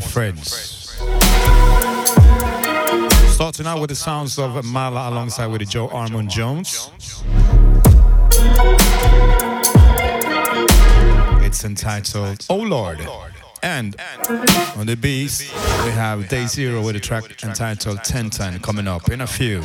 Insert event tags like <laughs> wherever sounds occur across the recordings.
and Friends. Starting out with the sounds of Mala alongside with Joe Armon Jones. It's entitled Oh Lord. And on the beats, we have Day Zero with a track entitled 1010 coming up in a few.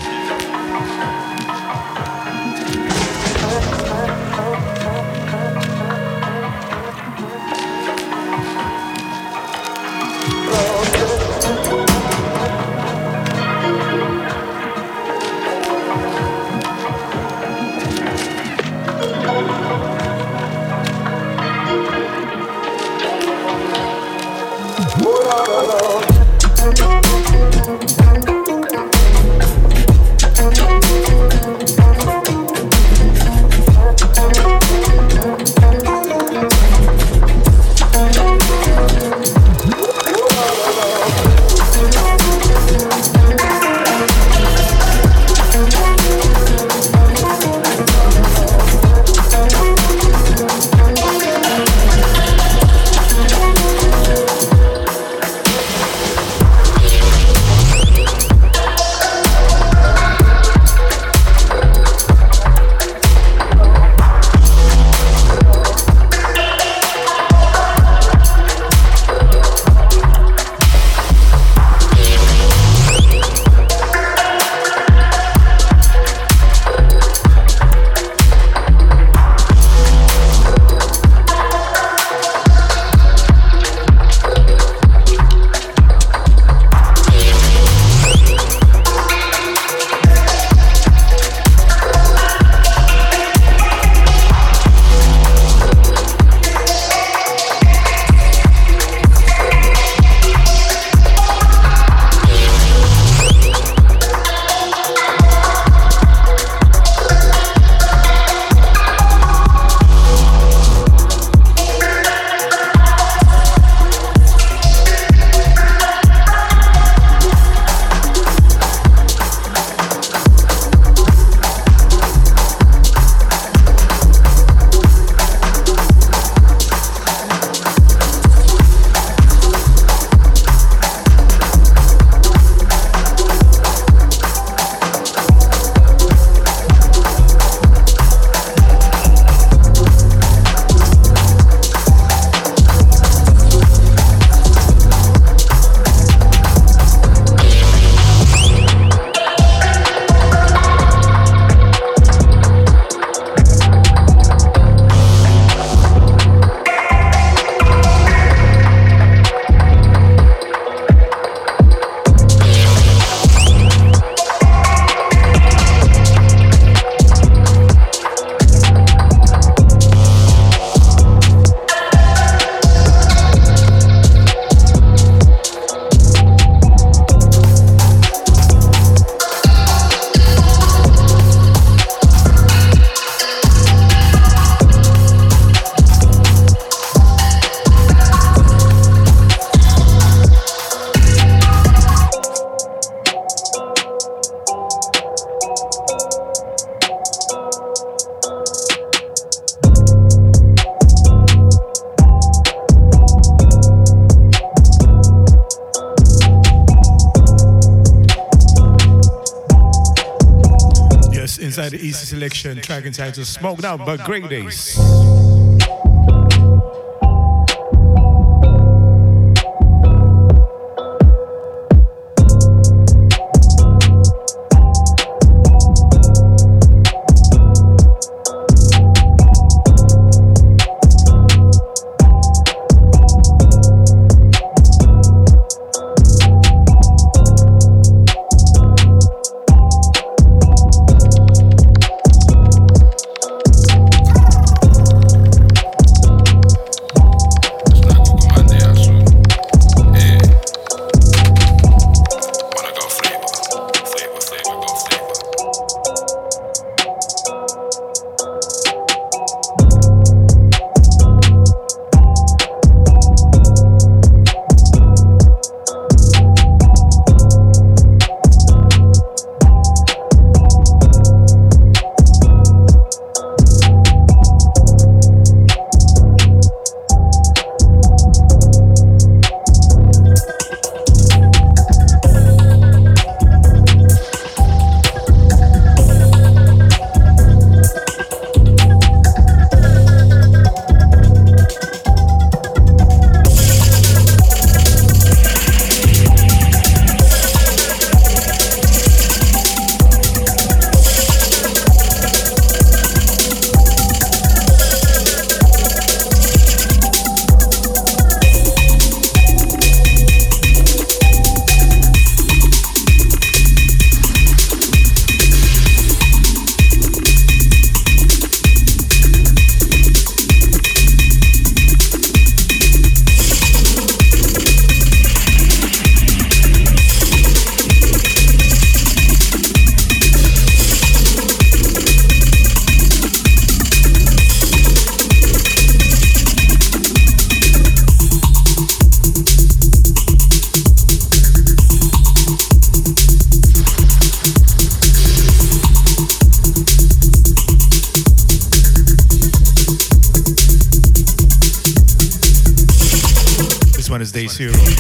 Selection, track entitled Smoked Out by Great Days.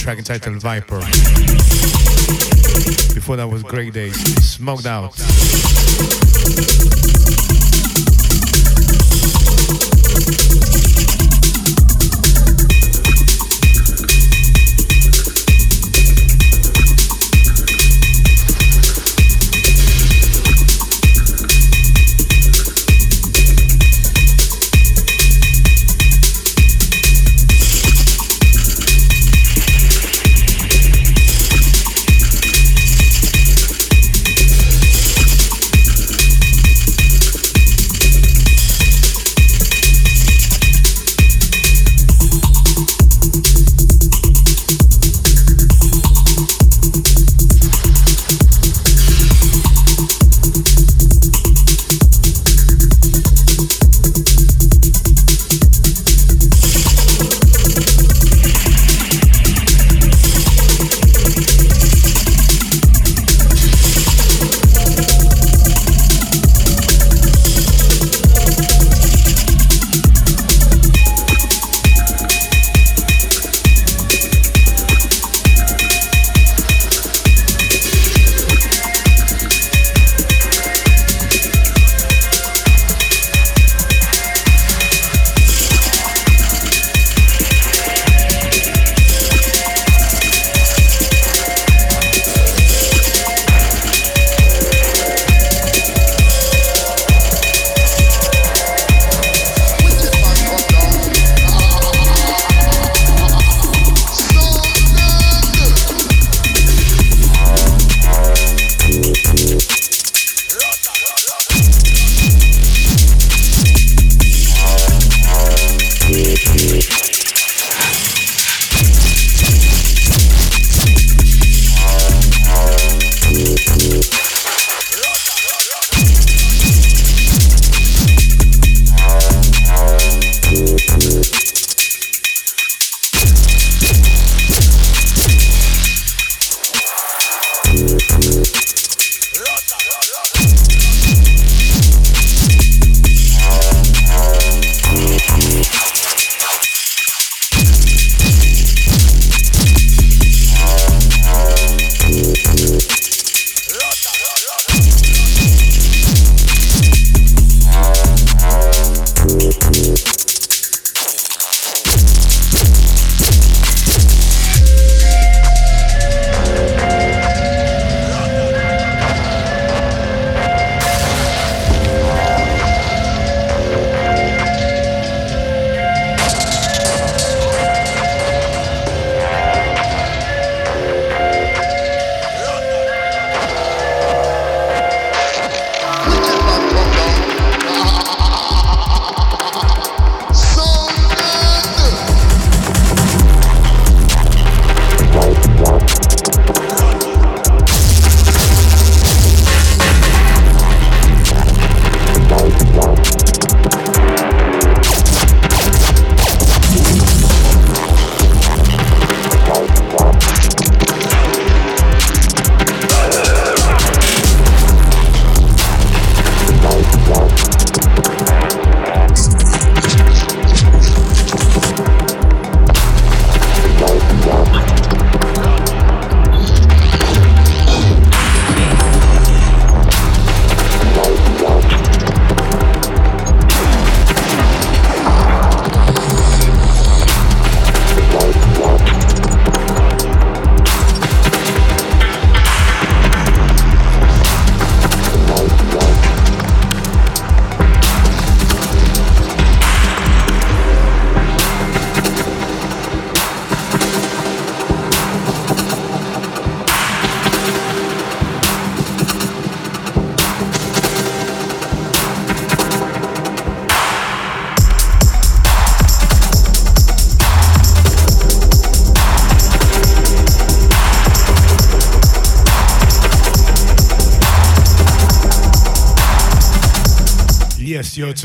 Track entitled Viper. Before that was Great Days, Smoked Out.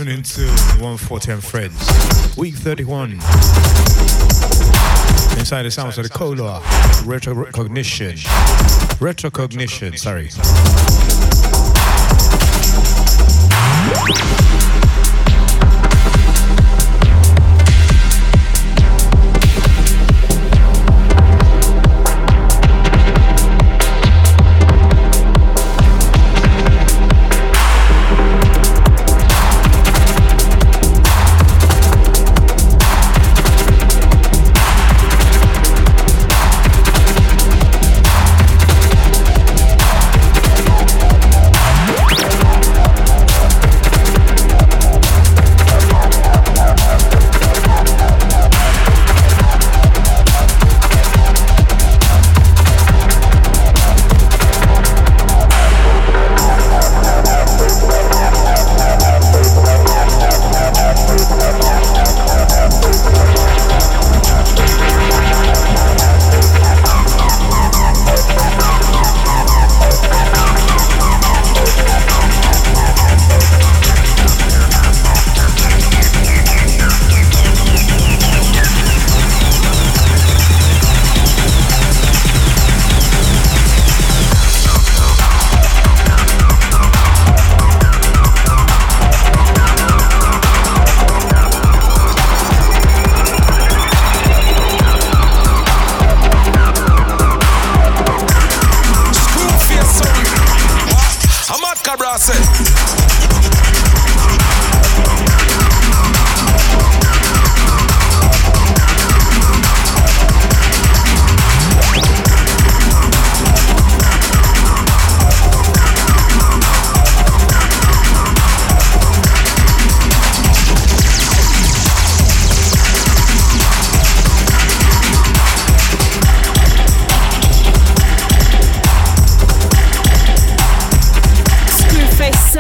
Tuning to 140 and Friends. Week 31. Inside the sounds of the Cola. Retrocognition. Retrocognition, sorry.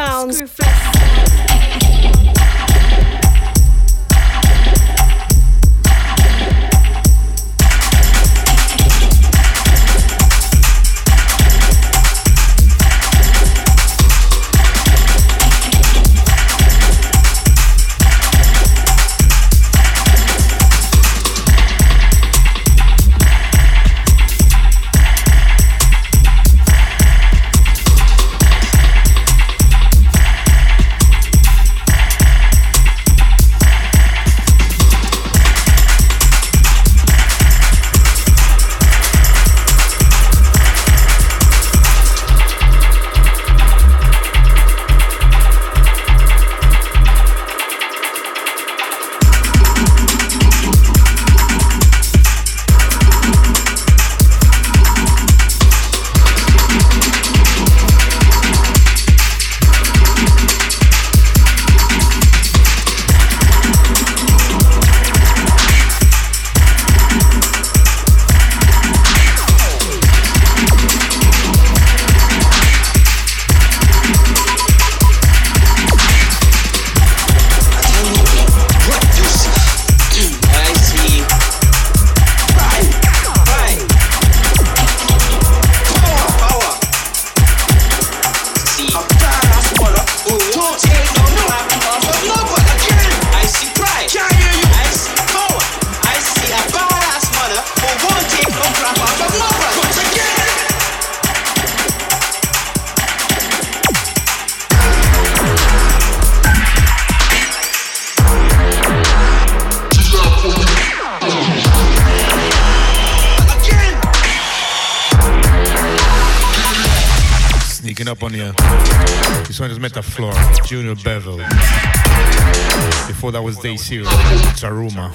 sounds. Junior Bevel. Before that was Day Zero, Taruma.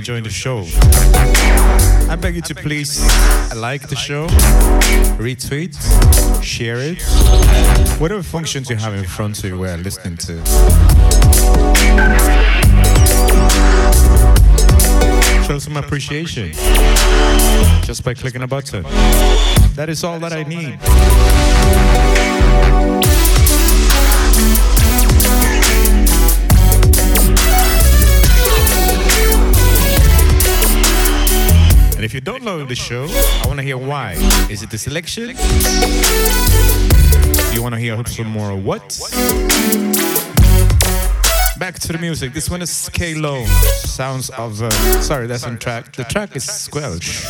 Enjoying the show. I beg you to please like the show, retweet, share it, whatever functions you have in front of you we're listening to. Show some appreciation just by clicking a button. That is all that I need. And if you don't know the show, I want to hear why. Is it the selection? You want to hear some more what? Back to the music. This one is Skalo. Sounds of. Uh, sorry, that's on track. The track is Squelch.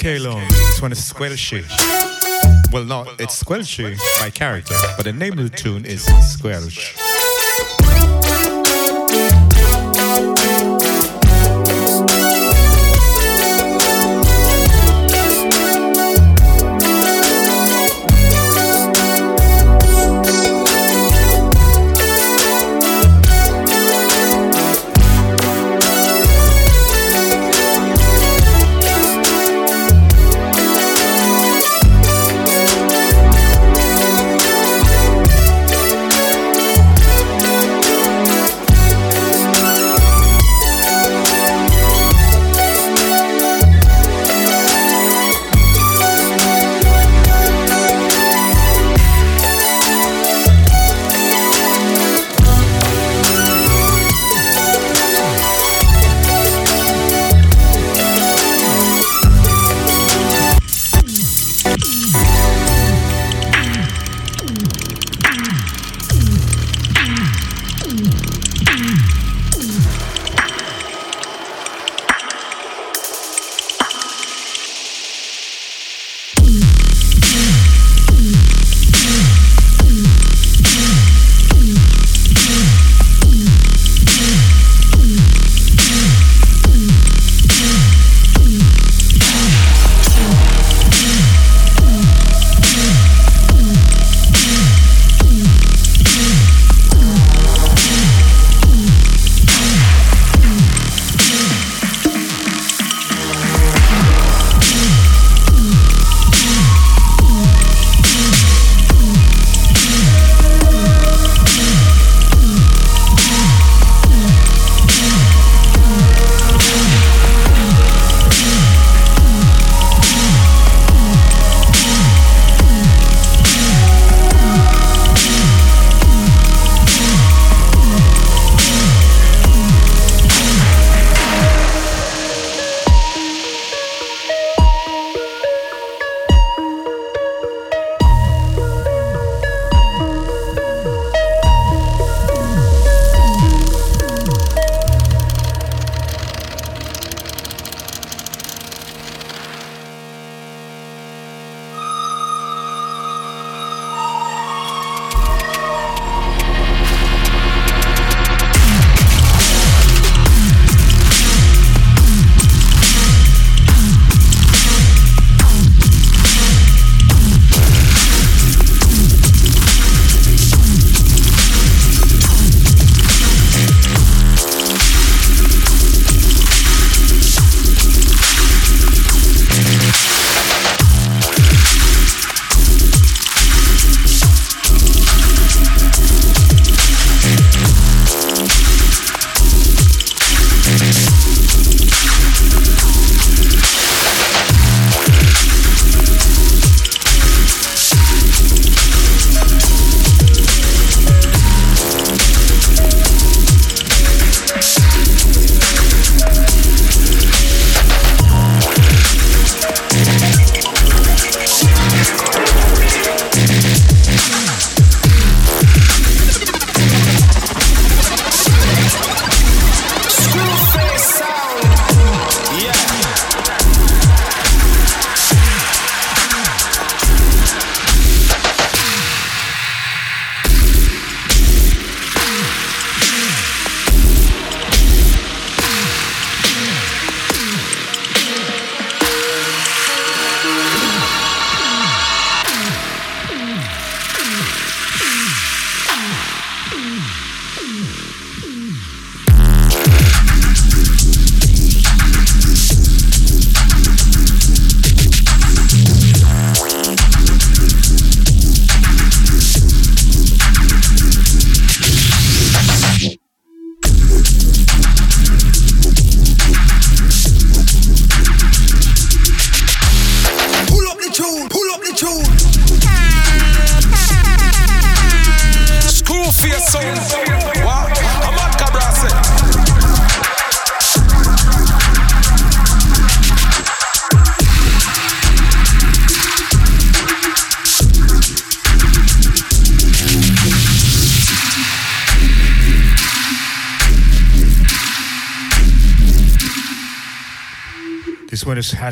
Kalon. This one is Squelchy. Well, not, it's Squelchy by character, but the name of the tune is Squelch.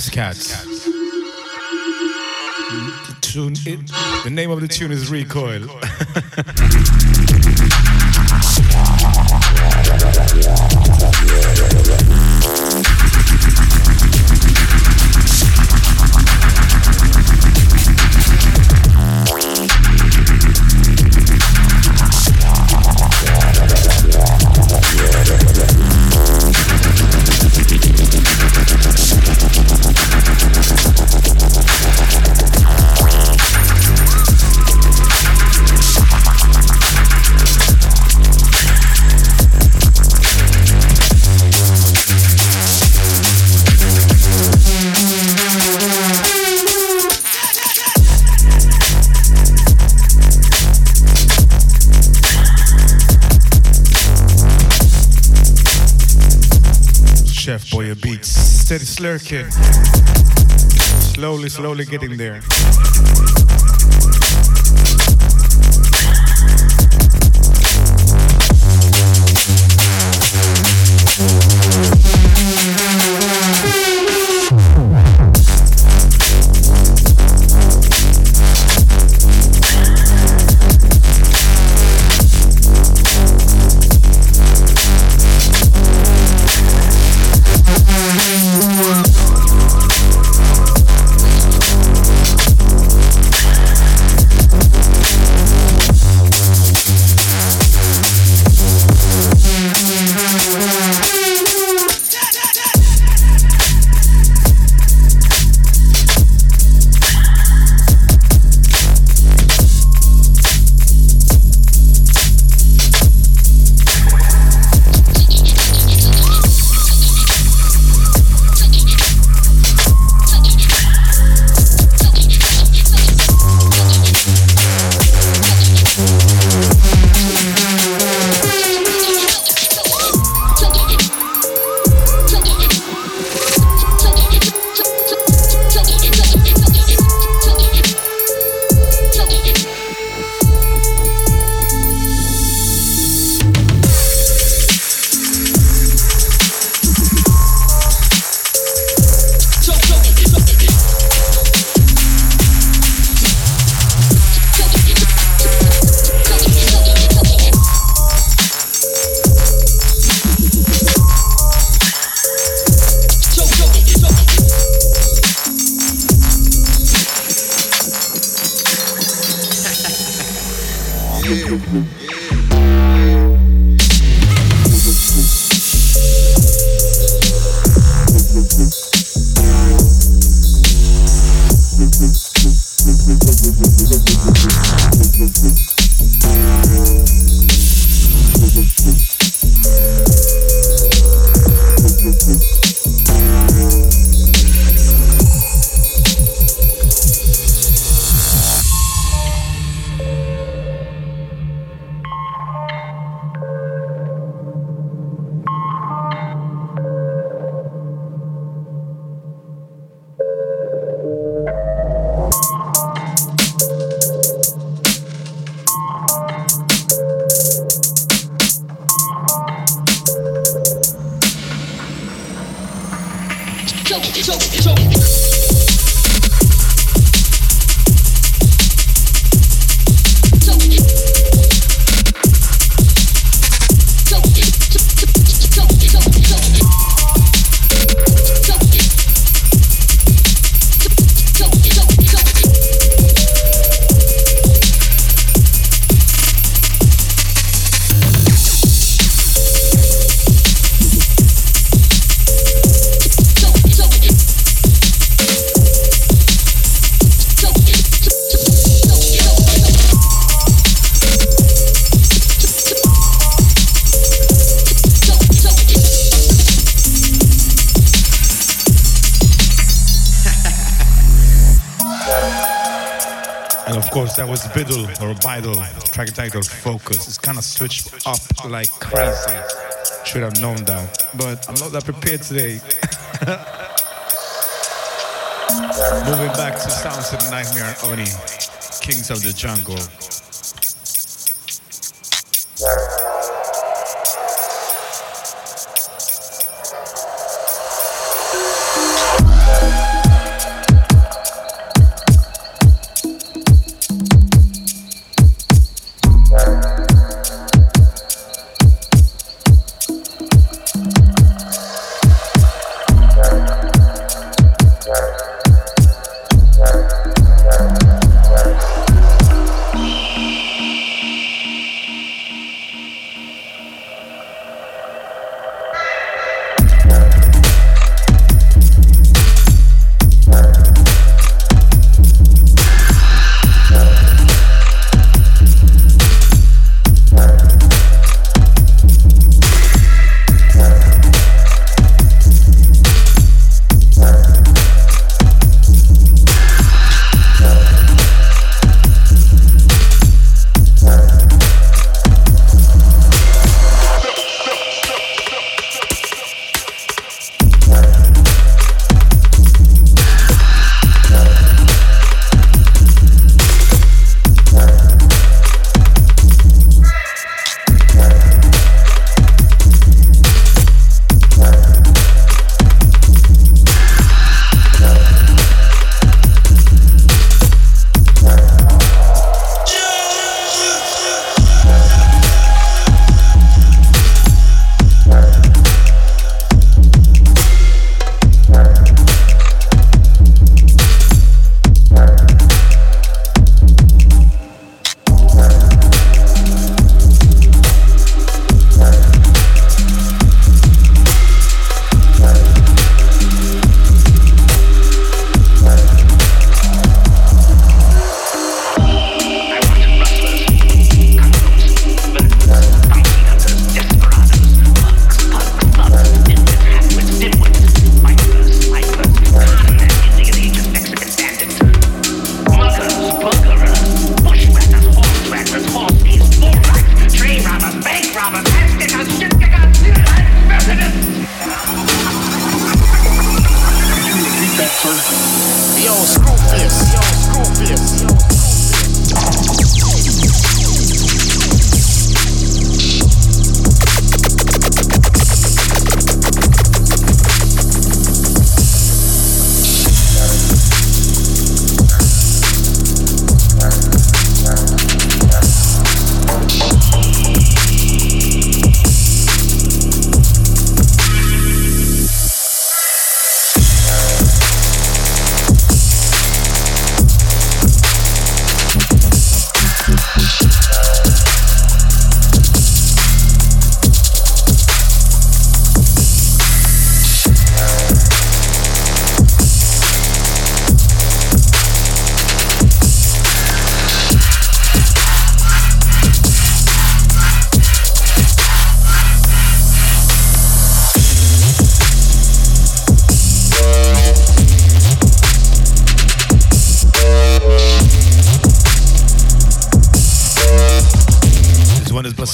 Hascats. The tune, the name of the tune is Recoil. Steady slurking. Slowly, slowly getting there. That was Biddle or Bidle, track title Focus. It's kind of switched up like crazy. Should have known that. But I'm not that prepared today. <laughs> Moving back to Sounds of Nightmare Oni, Kings of the Jungle.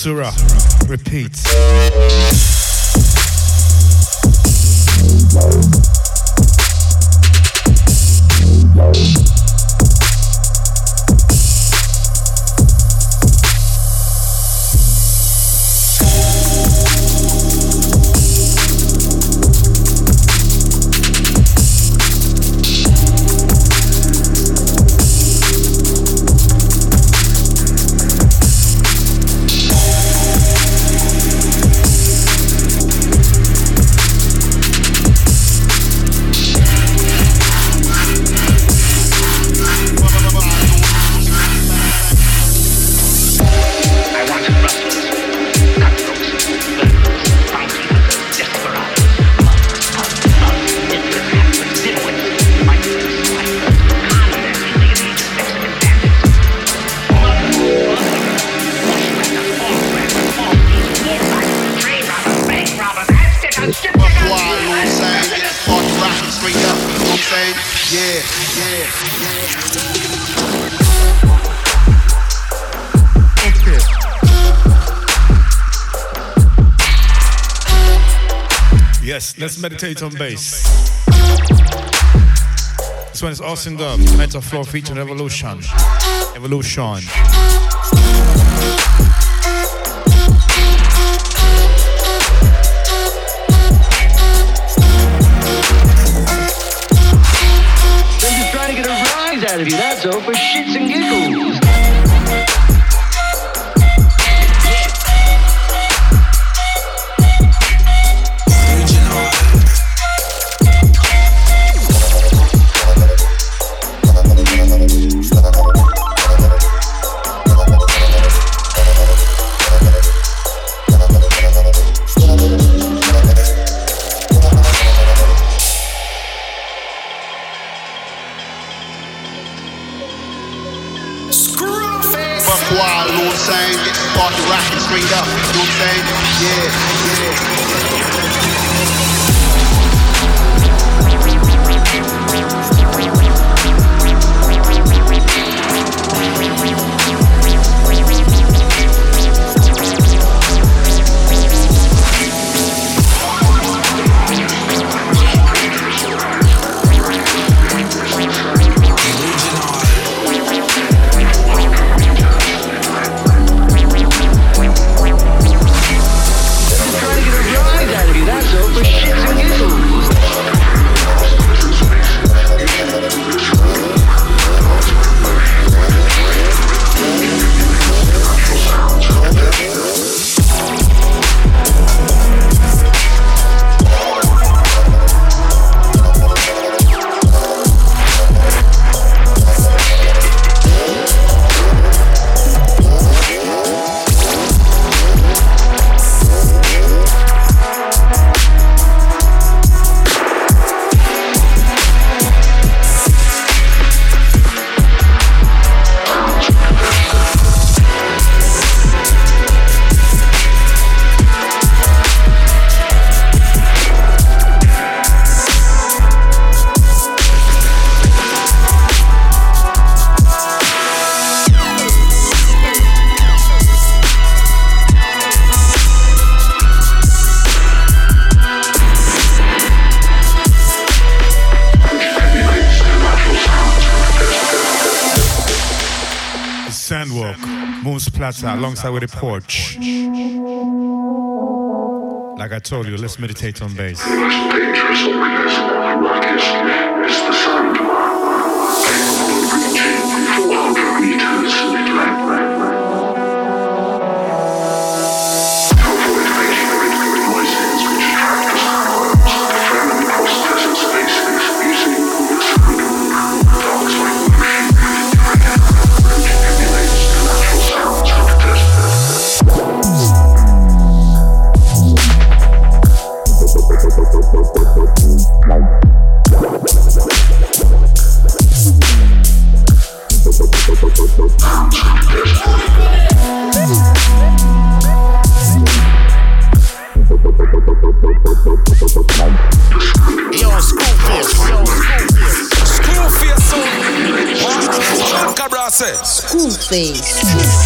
Surah. Repeat. Let's meditate on bass. This one is Austin Dub, Mental Floor featuring Evolution. Evolution. just trying to get a rise out of you, that's all, for shits and giggles. Plaza alongside with the porch. Like I told you, let's meditate on bass. Say?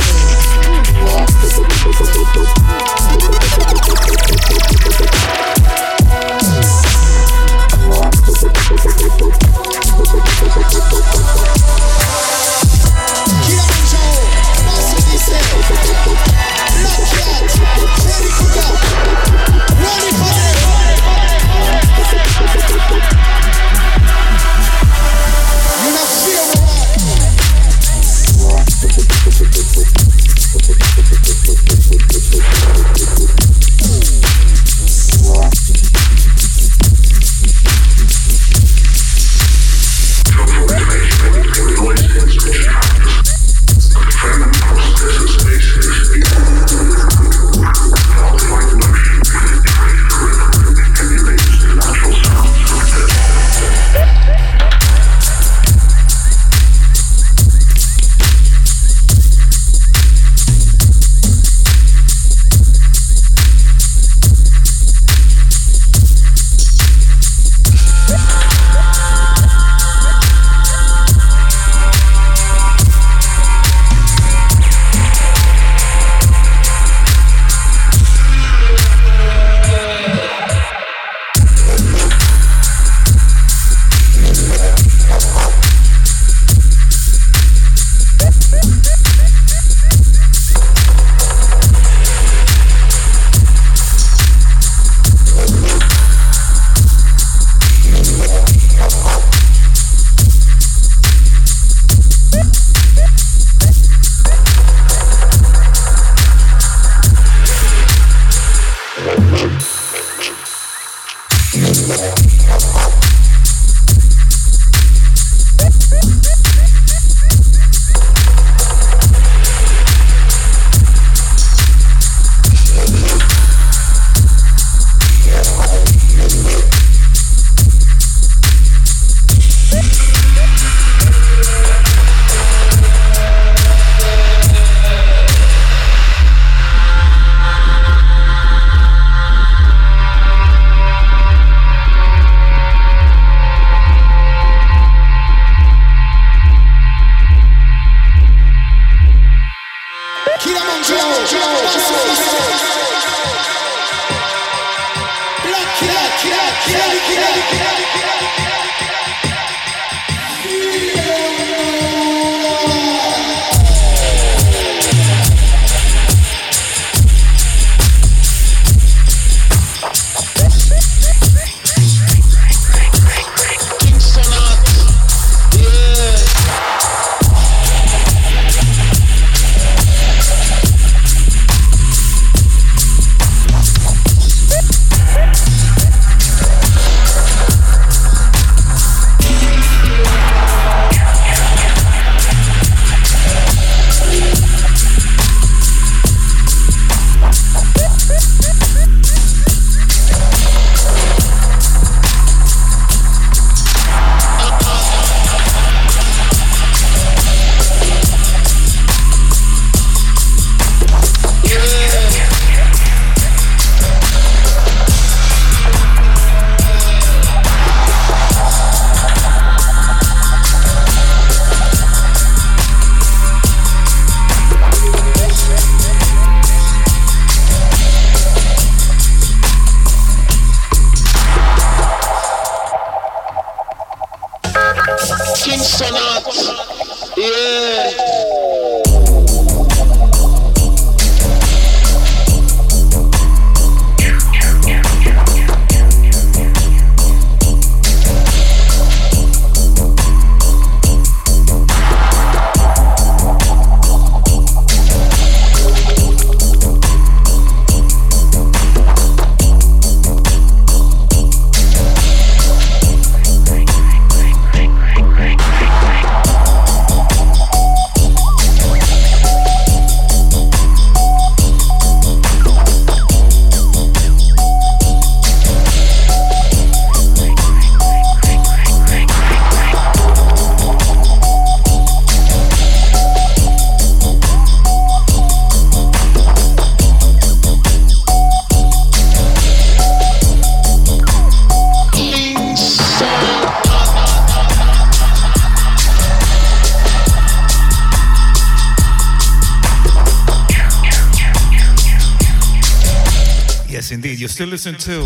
Listening to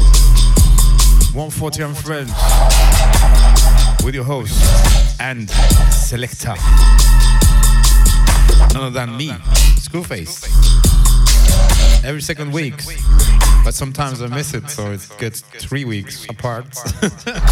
140 and Friends with your host and selector. None other than me, Screwface. Every second week, but sometimes I miss it, so it gets three weeks apart. <laughs>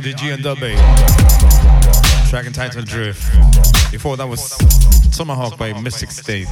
RDG and Dubby. Track entitled Drift. Before that was Tomahawk by Mystic State.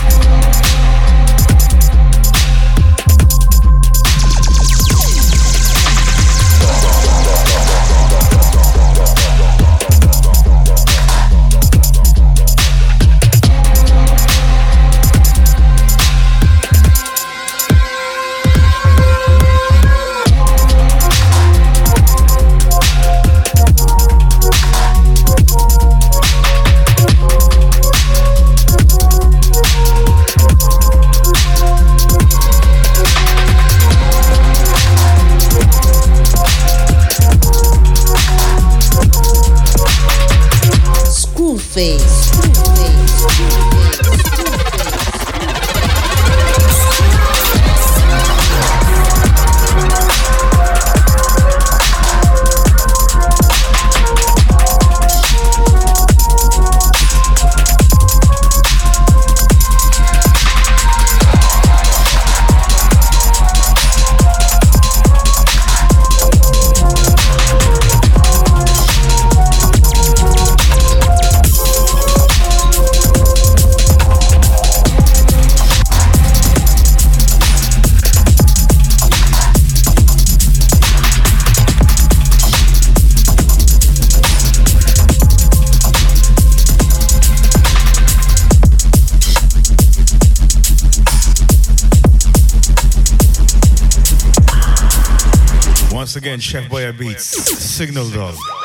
Chef Boya Beats, Signal Dog.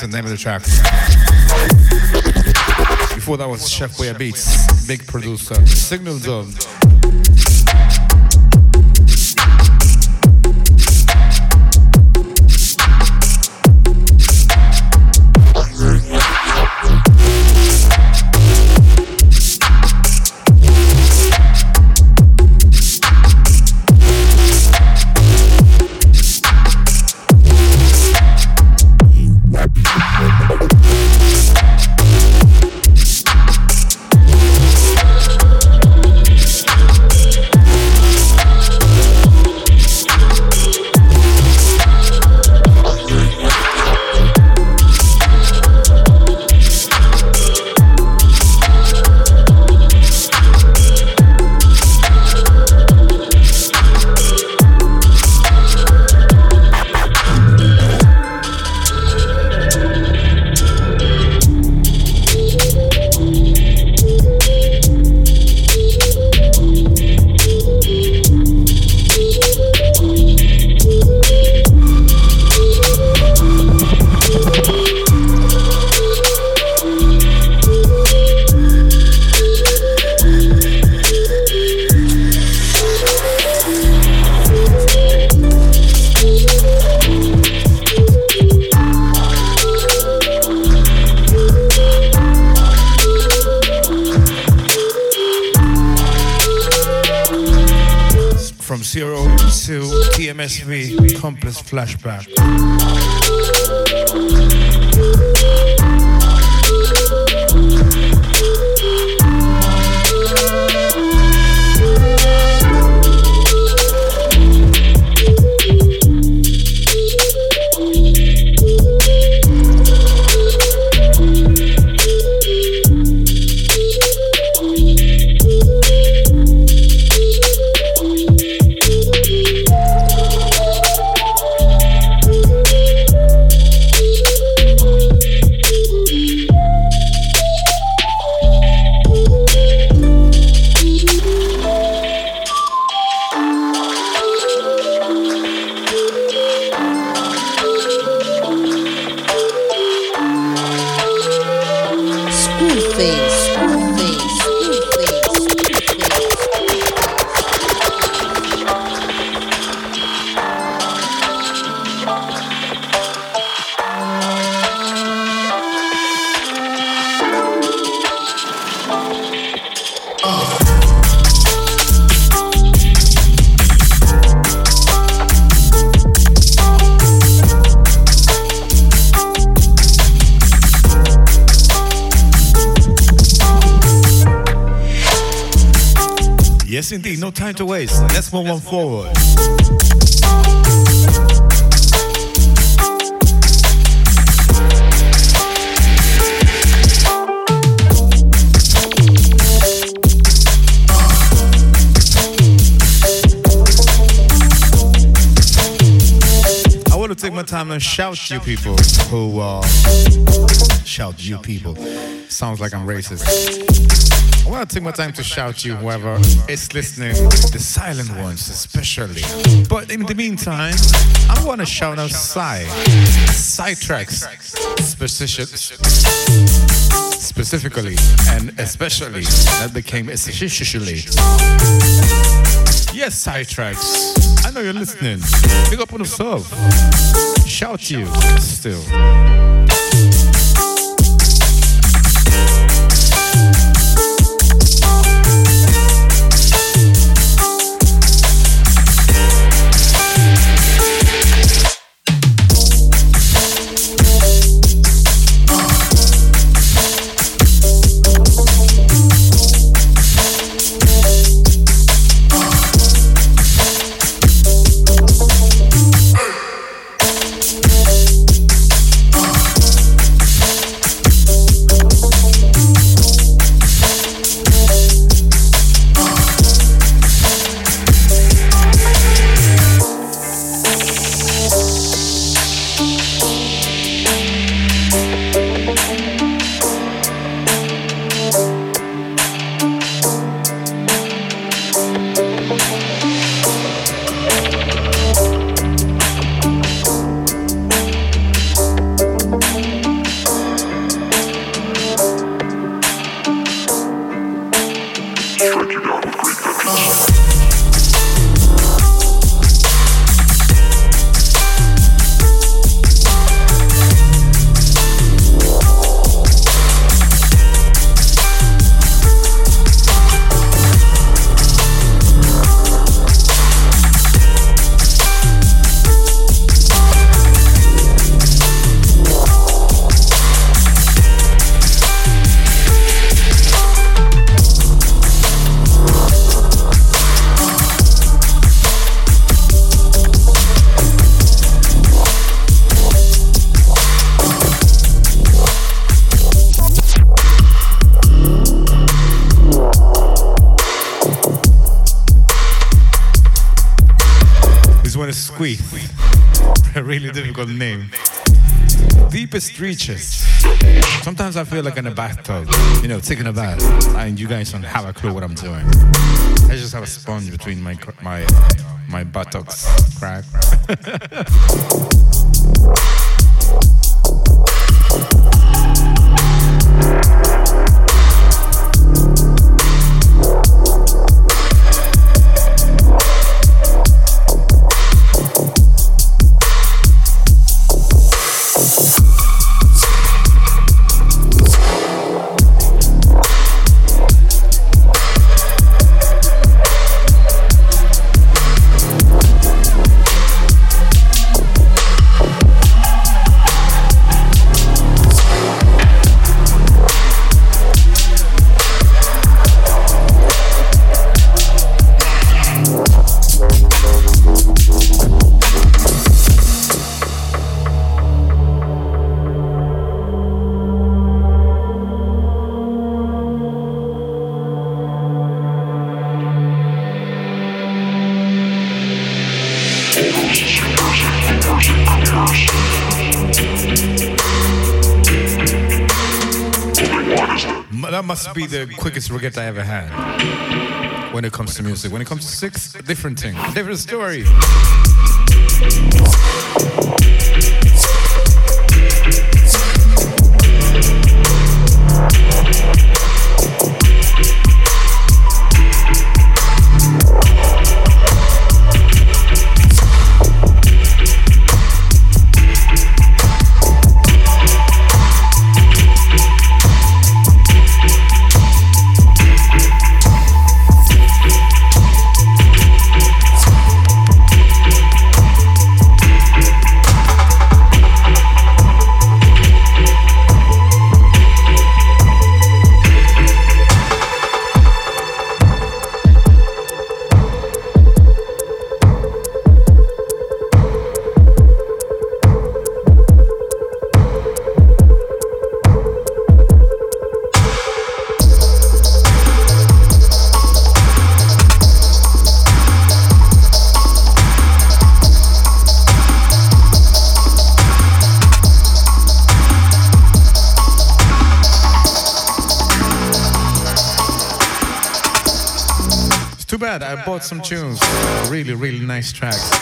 Titans, the name of the track. Before that was Chef Boya Beats, big producer. Signal Zone. Flashback. Indeed. No time to waste. Let's move on forward. I want to take my time and shout you people who uh, shout you people. Sounds like I'm racist. To take my time to shout you, whoever is listening, the silent ones especially. But in the meantime, I want to shout out Psy, tracks, specifically and especially. That became especially. Yes, Psy tracks. I know you're listening. Big up on yourself. Shout you still. Reaches. Sometimes I feel like in a bathtub, you know, taking a bath, and you guys don't have a clue what I'm doing. I just have a sponge between my my my buttocks crack. <laughs> must be the quickest regret I ever had when it comes to music. When it comes to six, different thing, different story.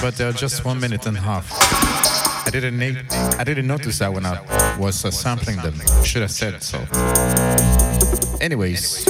But they're just one minute and a half. I didn't I didn't notice that when I was uh, sampling them. Should have said so. Anyways.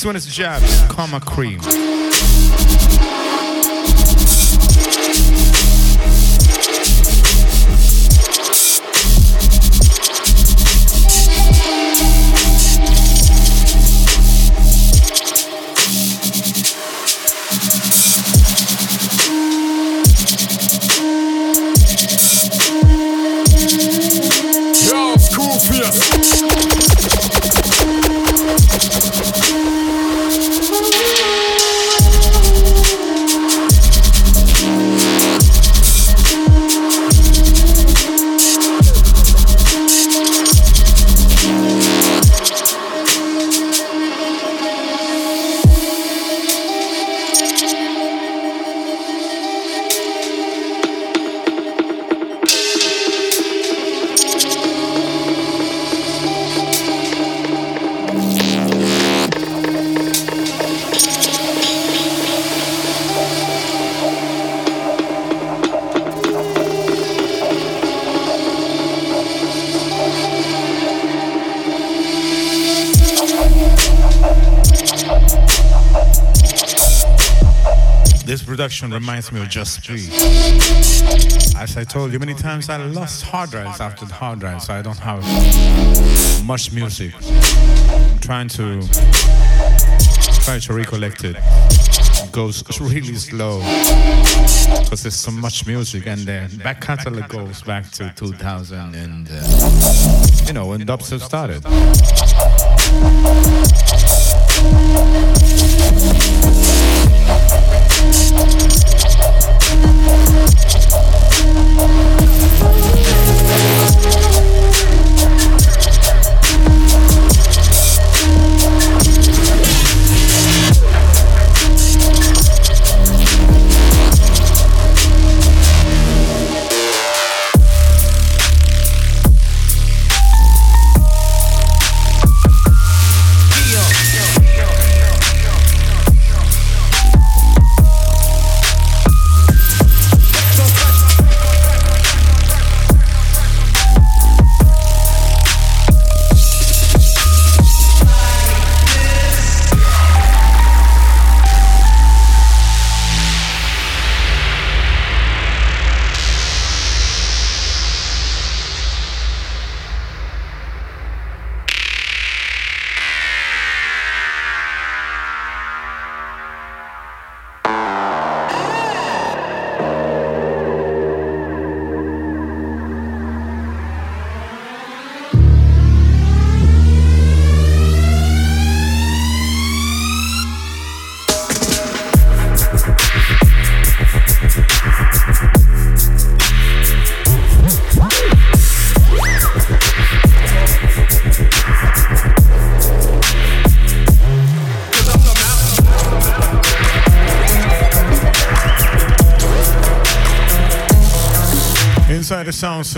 This one is Jabs, Karma Cream. reminds me of Just Breathe. As I told you many times, I lost hard drives after the hard drive, so I don't have much music. I'm trying to trying to recollect it. it goes really slow because there's so much music, and the back catalog goes back to 2000 and uh, you know when dubstep started. Thank you. Thank you.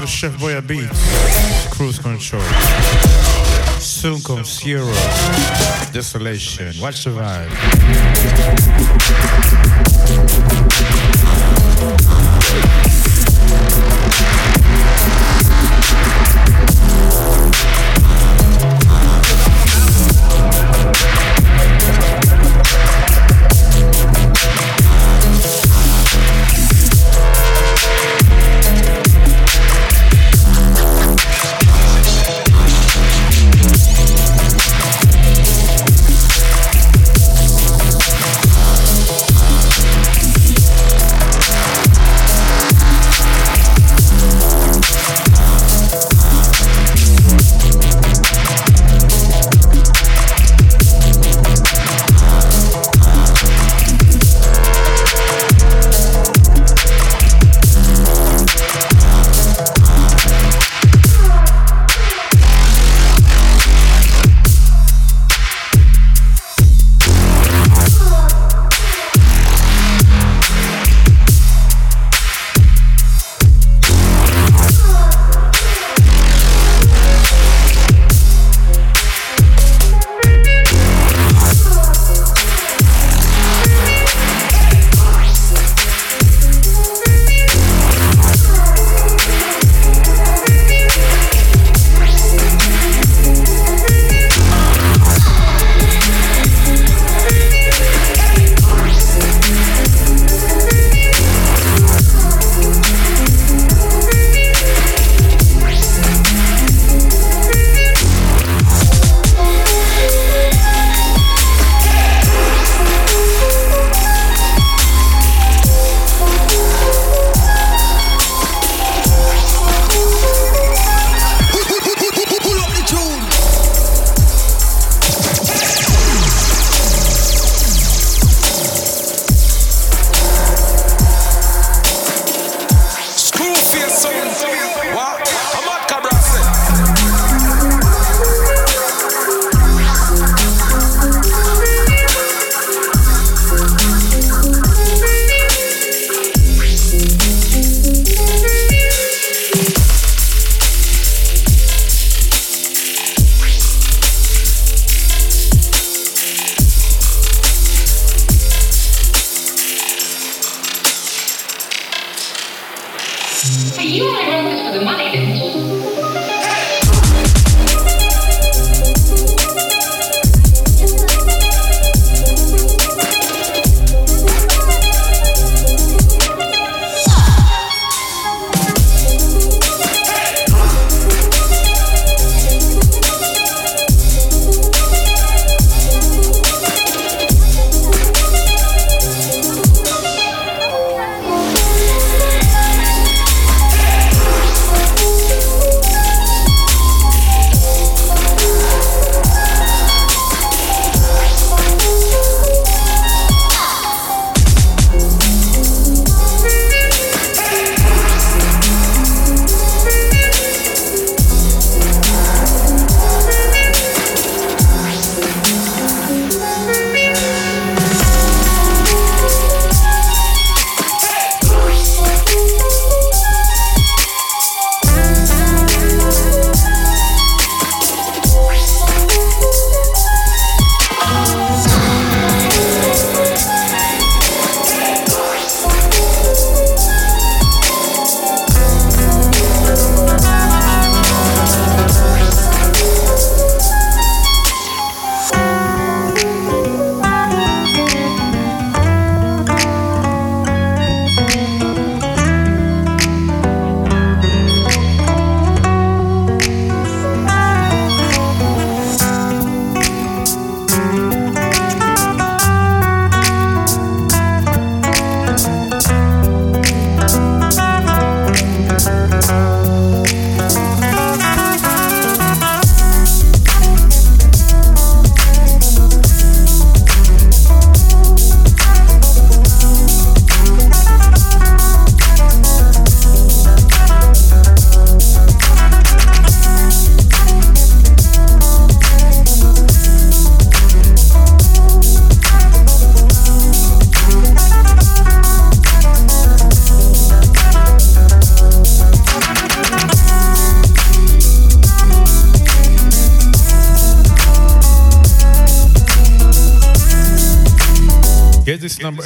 to the Chef Cruise Control. Soon comes Hero, Desolation. Watch the vibe.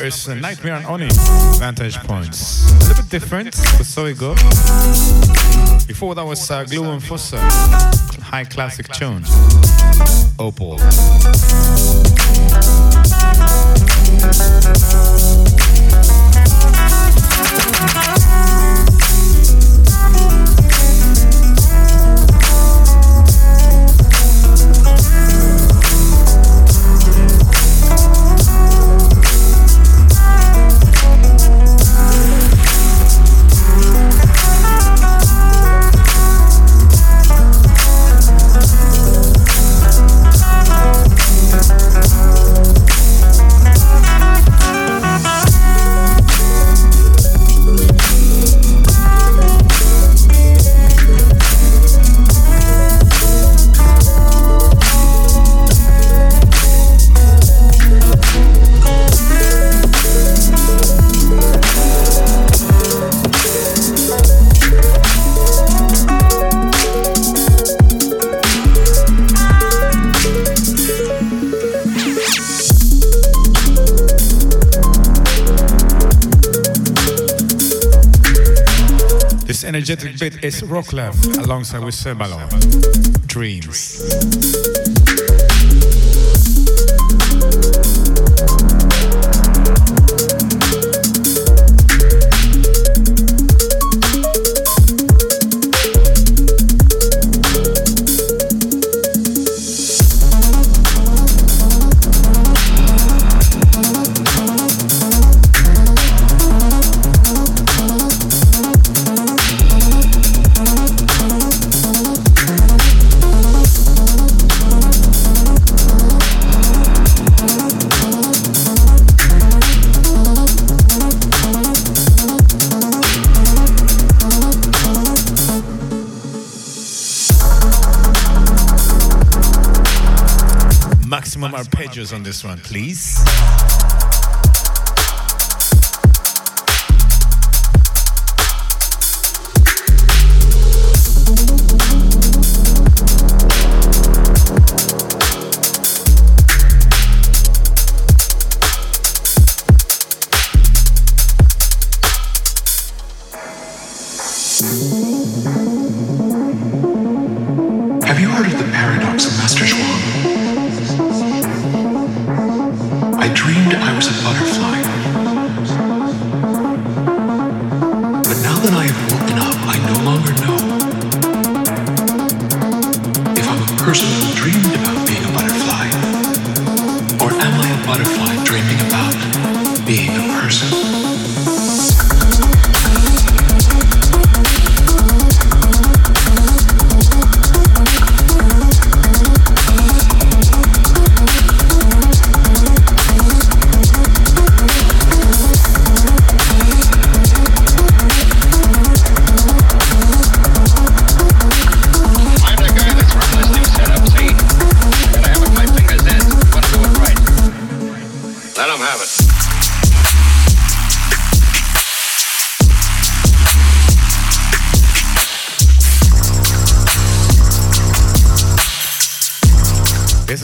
Is Nightmare on Oni, Vantage Points. A little bit different, but so we go. Before that was uh, Glue and Fossa, high classic tune, Opal. Energetic bit is Rocklev alongside with Sebalo. Dreams. On this one, please.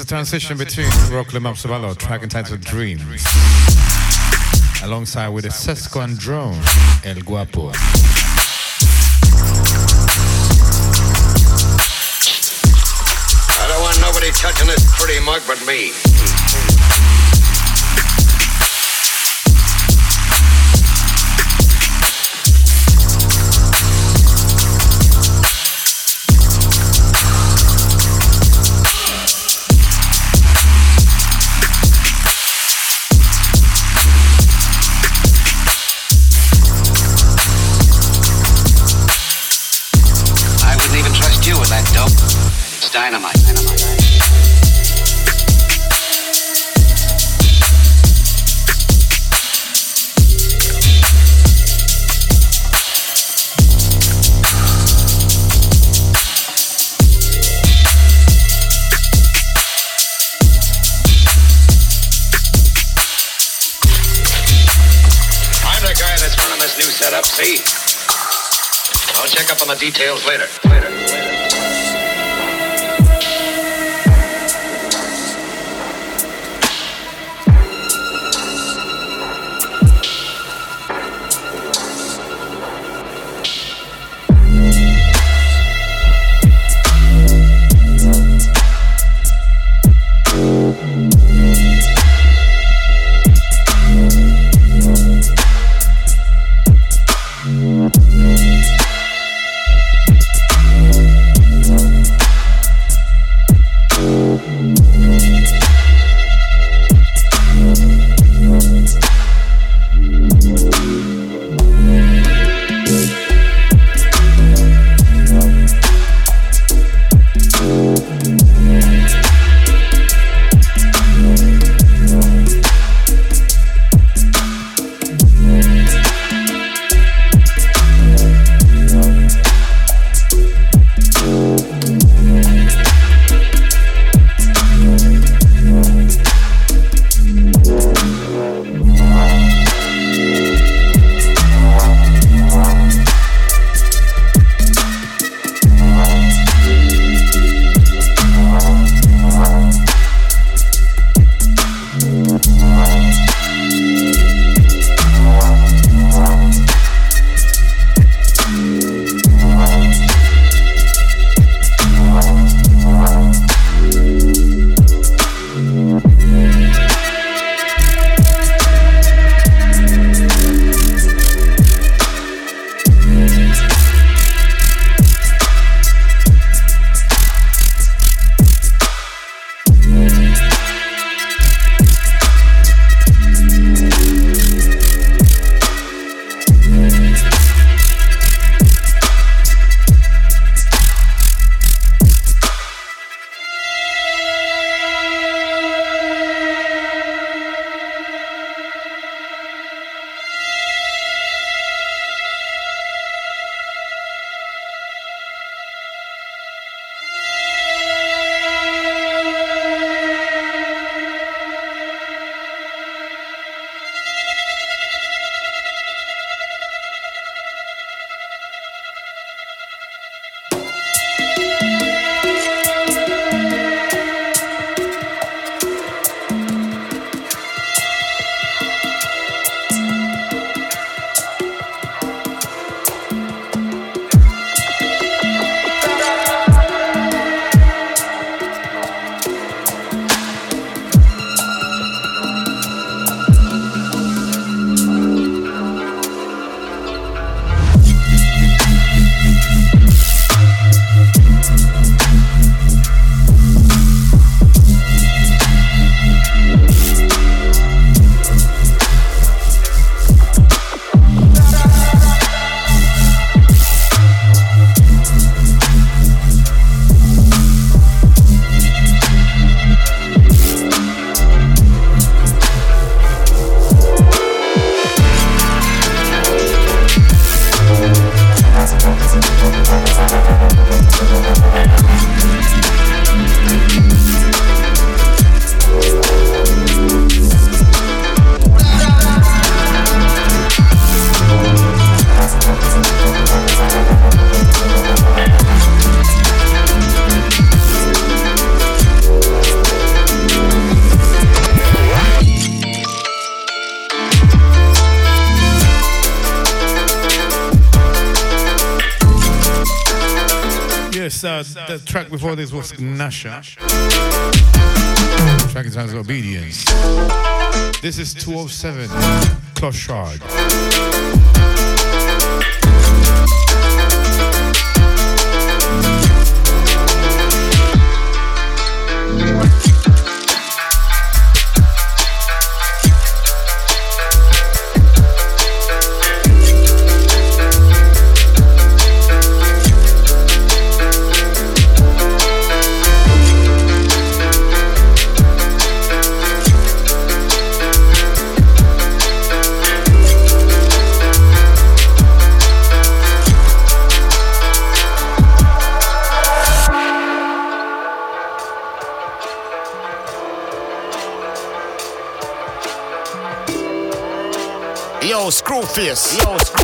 Transition between Rock Sabalo, track entitled Dreams, alongside with the Sesquan drone, El Guapo. I don't want nobody touching this pretty mug but me. The details later. Before this was Nasha. Track entitled Obedience. This is 207, Cloth Shard. Yo,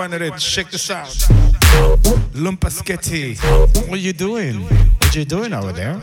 I rewinded it. Check this out. Lumpaschetti. What are you doing? What are you doing over there?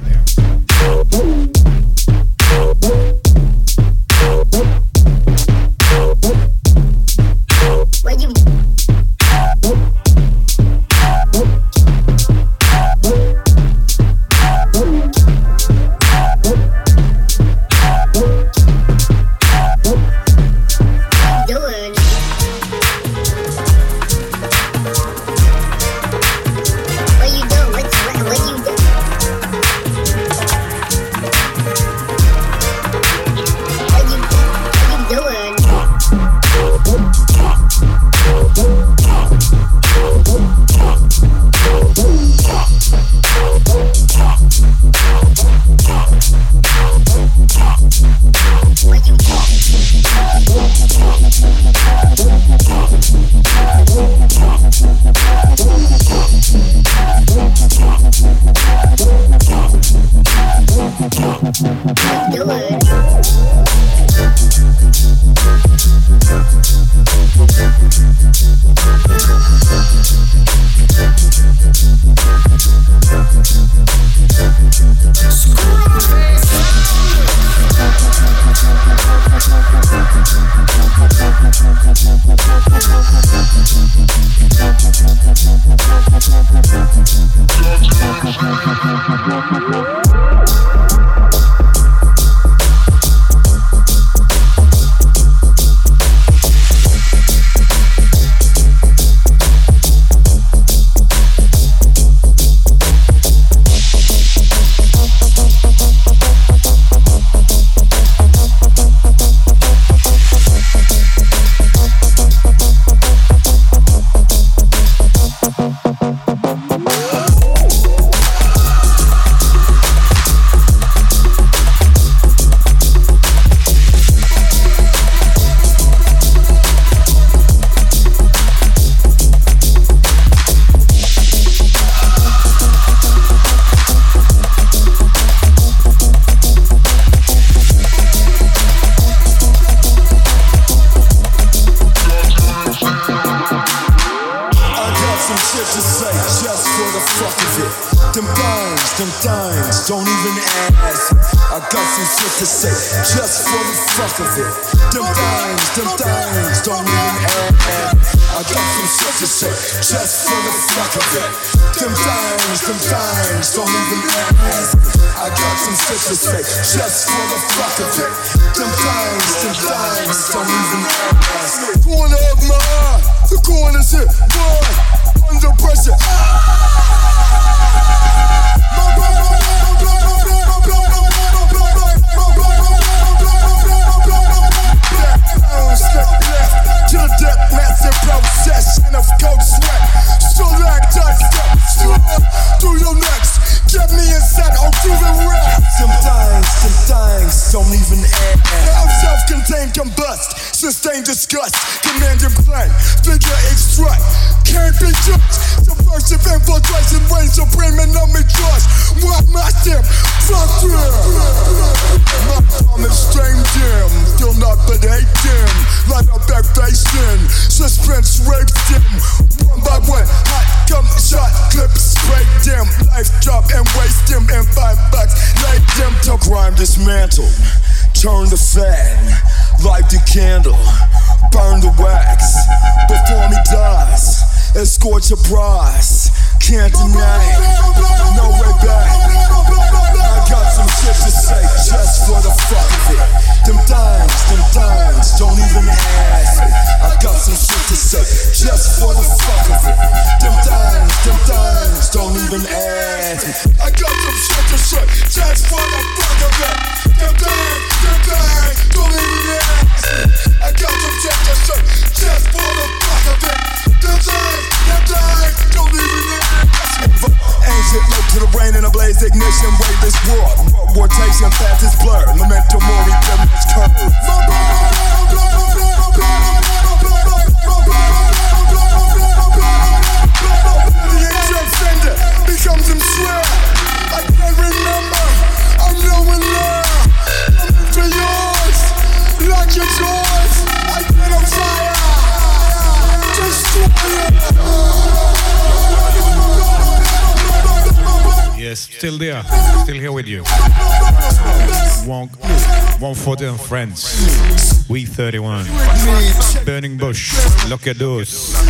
Look at those.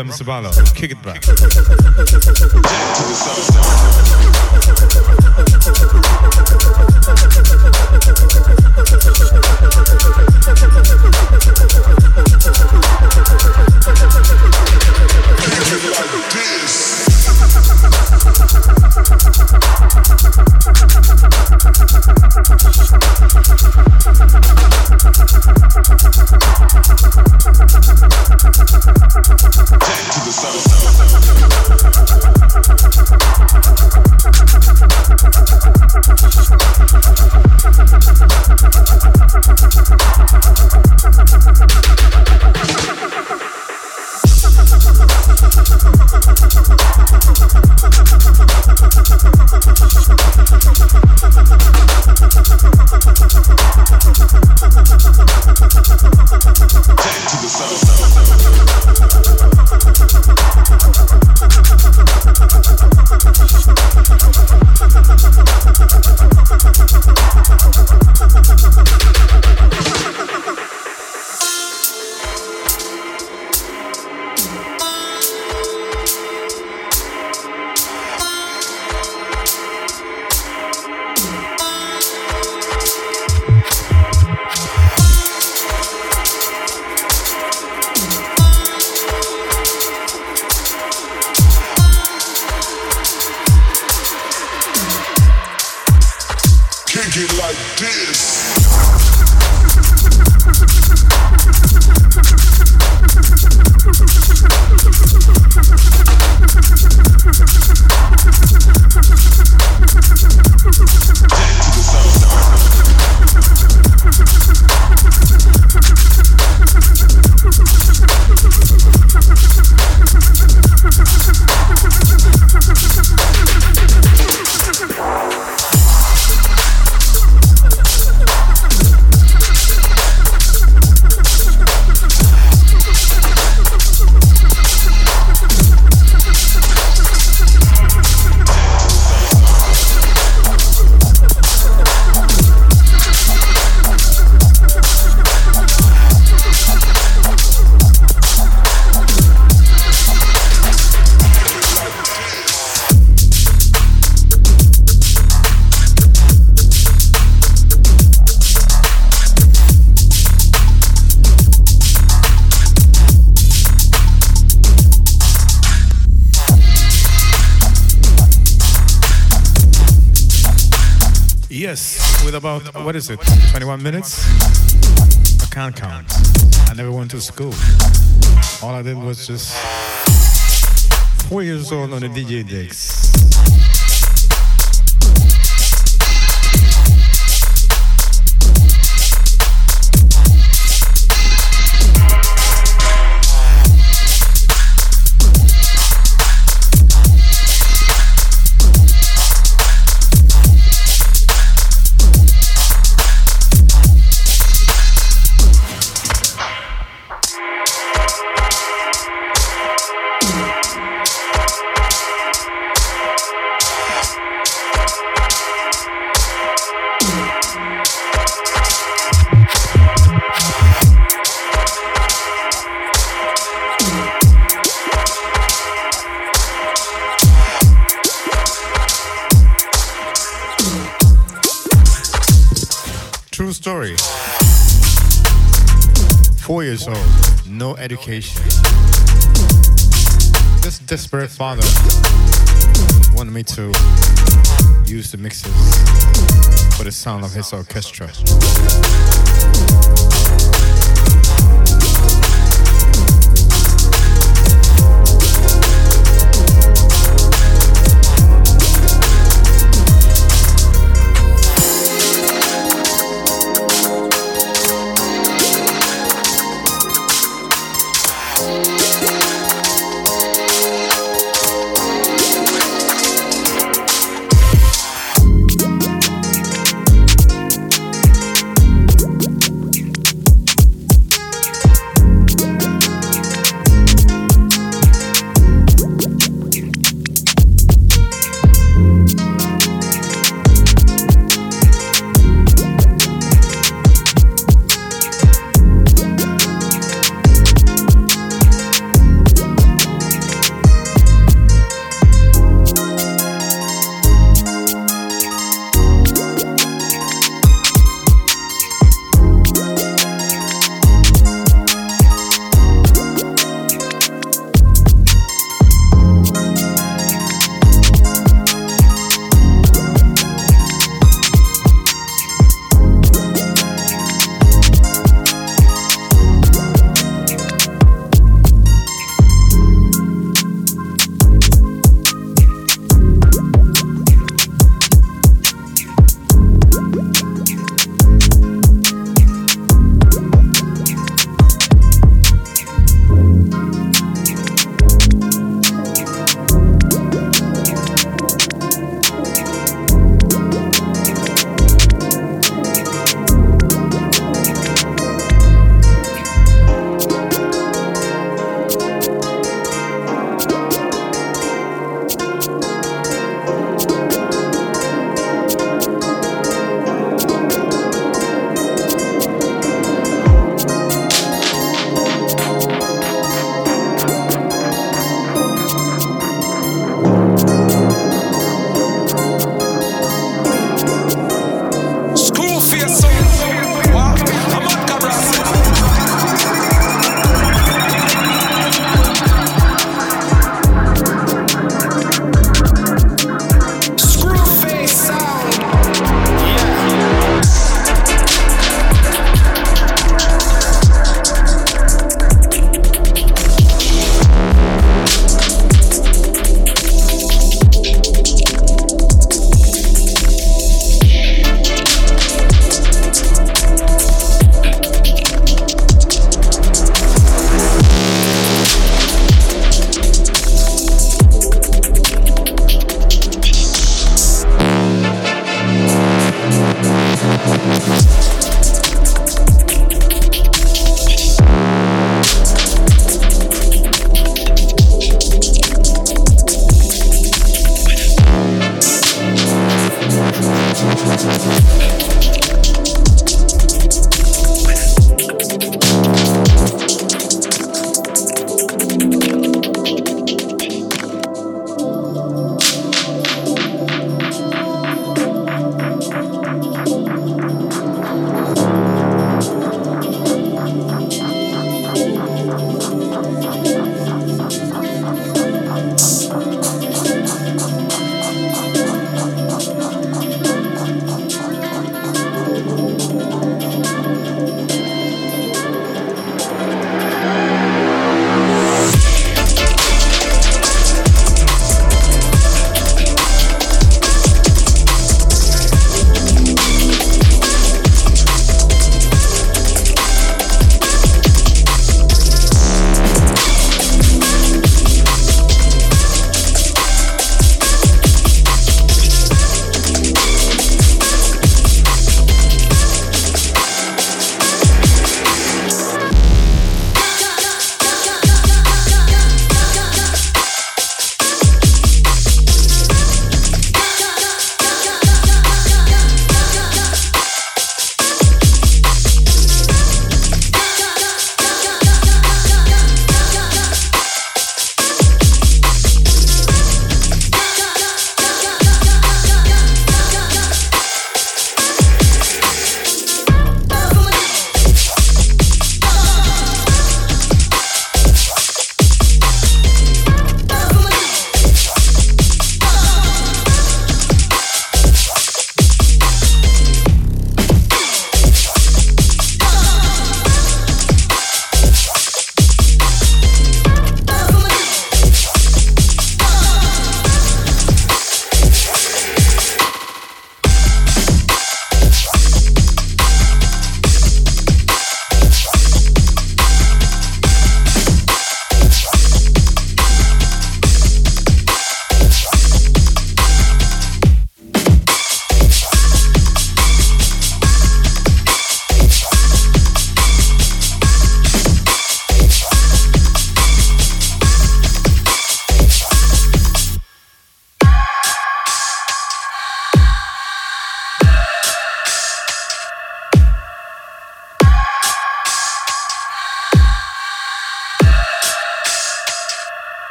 Is uh, what is it, 21 minutes? I can't count. I never went to school. All I did was just four years old on the DJ decks. This desperate father wanted me to use the mixes for the sound of his orchestra.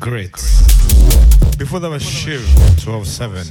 Grit. Before that was Shiv 127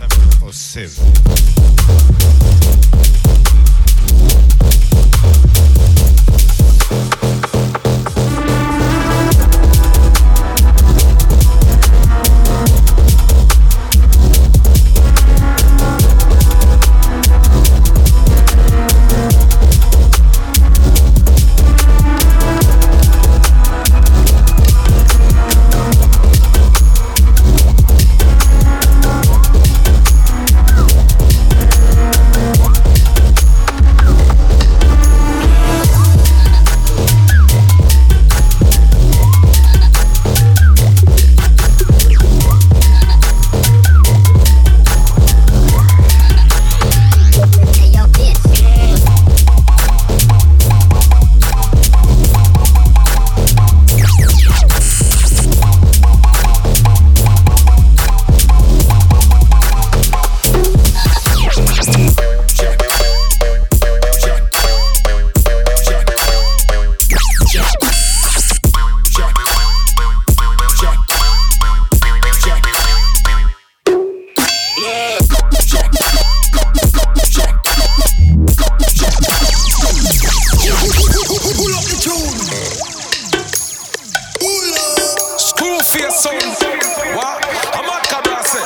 What? I'm a cabra say.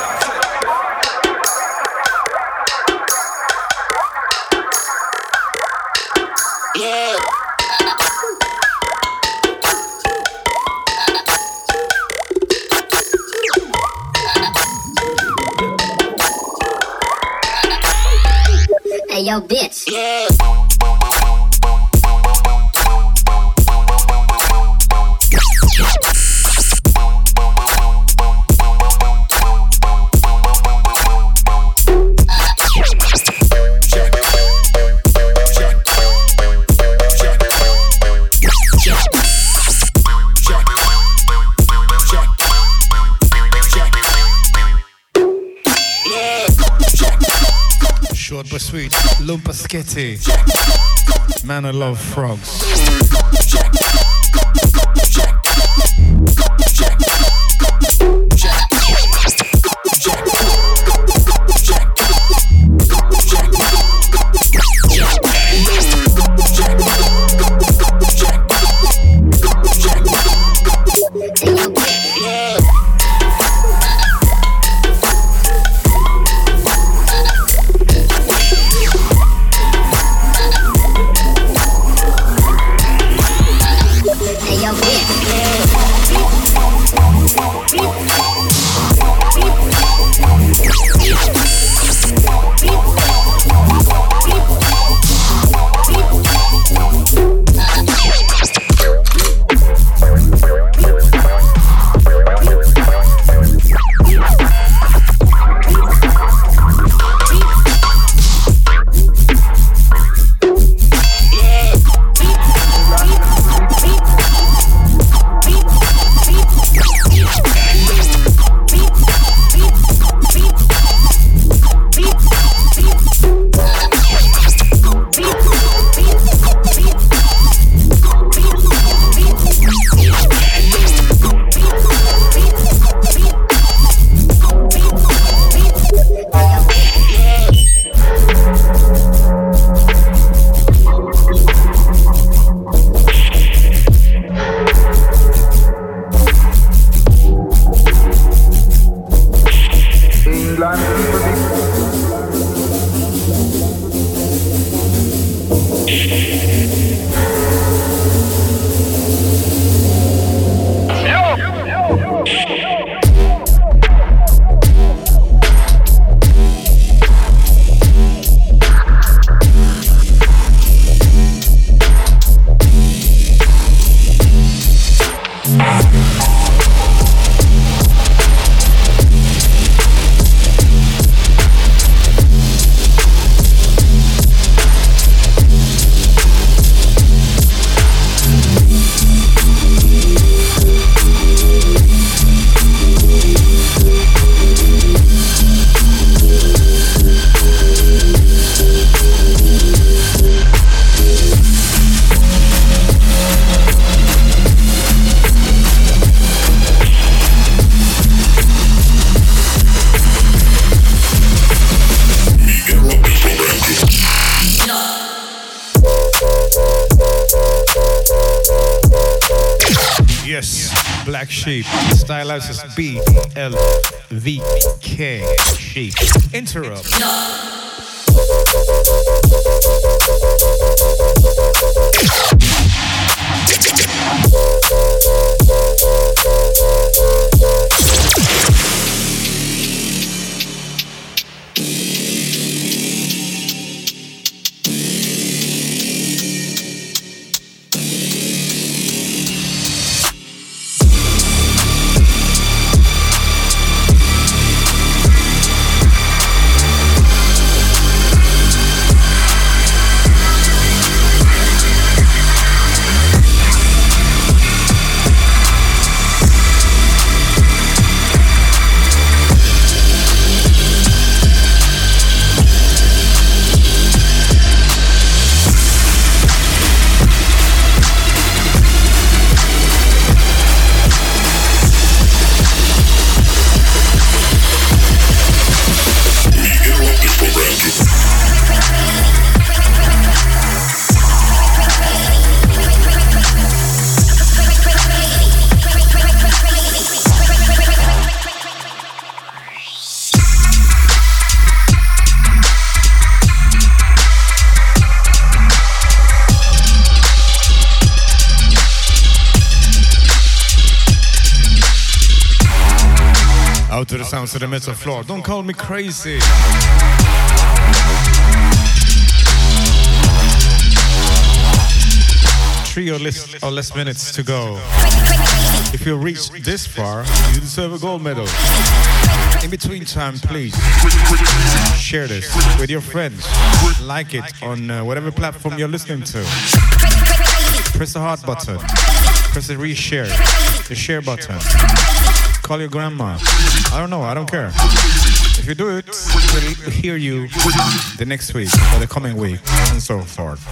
Hey, yo, bitch. Sketty. Man, I love frogs. As B L V K Sheep. Interrupt. Out to the metal floor. Don't call me crazy. Three or less, or less minutes to go. If you reach this far, you deserve a gold medal. In between time, please share this with your friends. Like it on uh, whatever platform you're listening to. Press the heart button. Press the reshare, the share button. Call your grandma. I don't know. I don't care. If you do it, we'll hear you the next week or the coming week and so forth.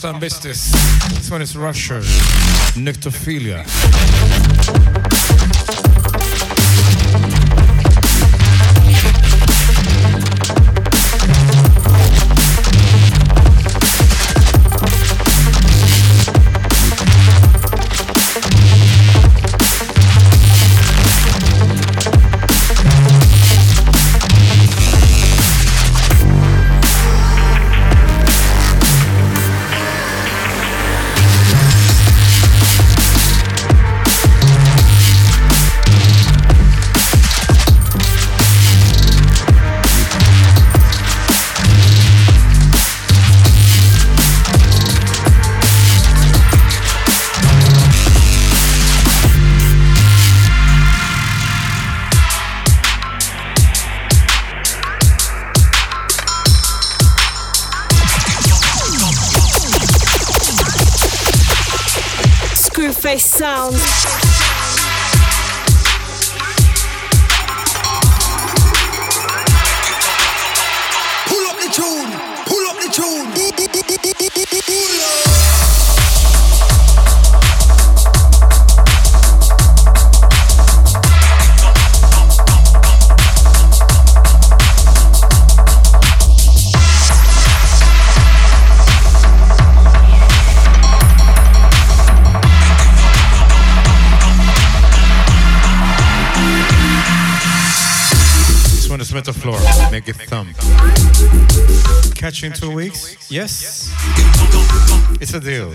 This one is Russia. Nyctophilia. Catch you in two weeks? Yes? It's a deal.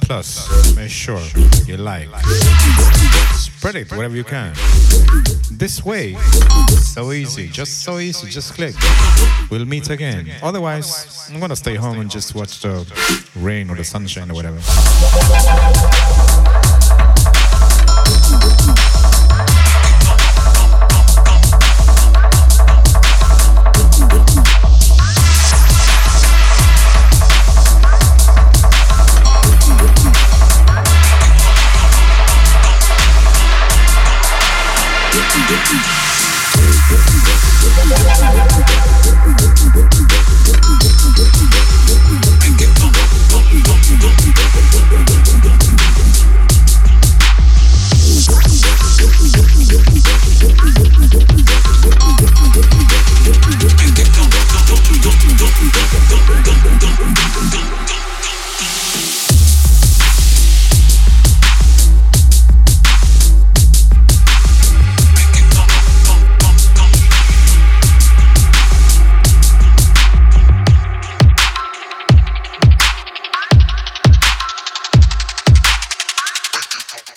Plus, make sure you like. Spread it wherever you can. This way, so easy. Just so easy. Just click. We'll meet again. Otherwise, I'm gonna stay home and just watch the rain or the sunshine or whatever.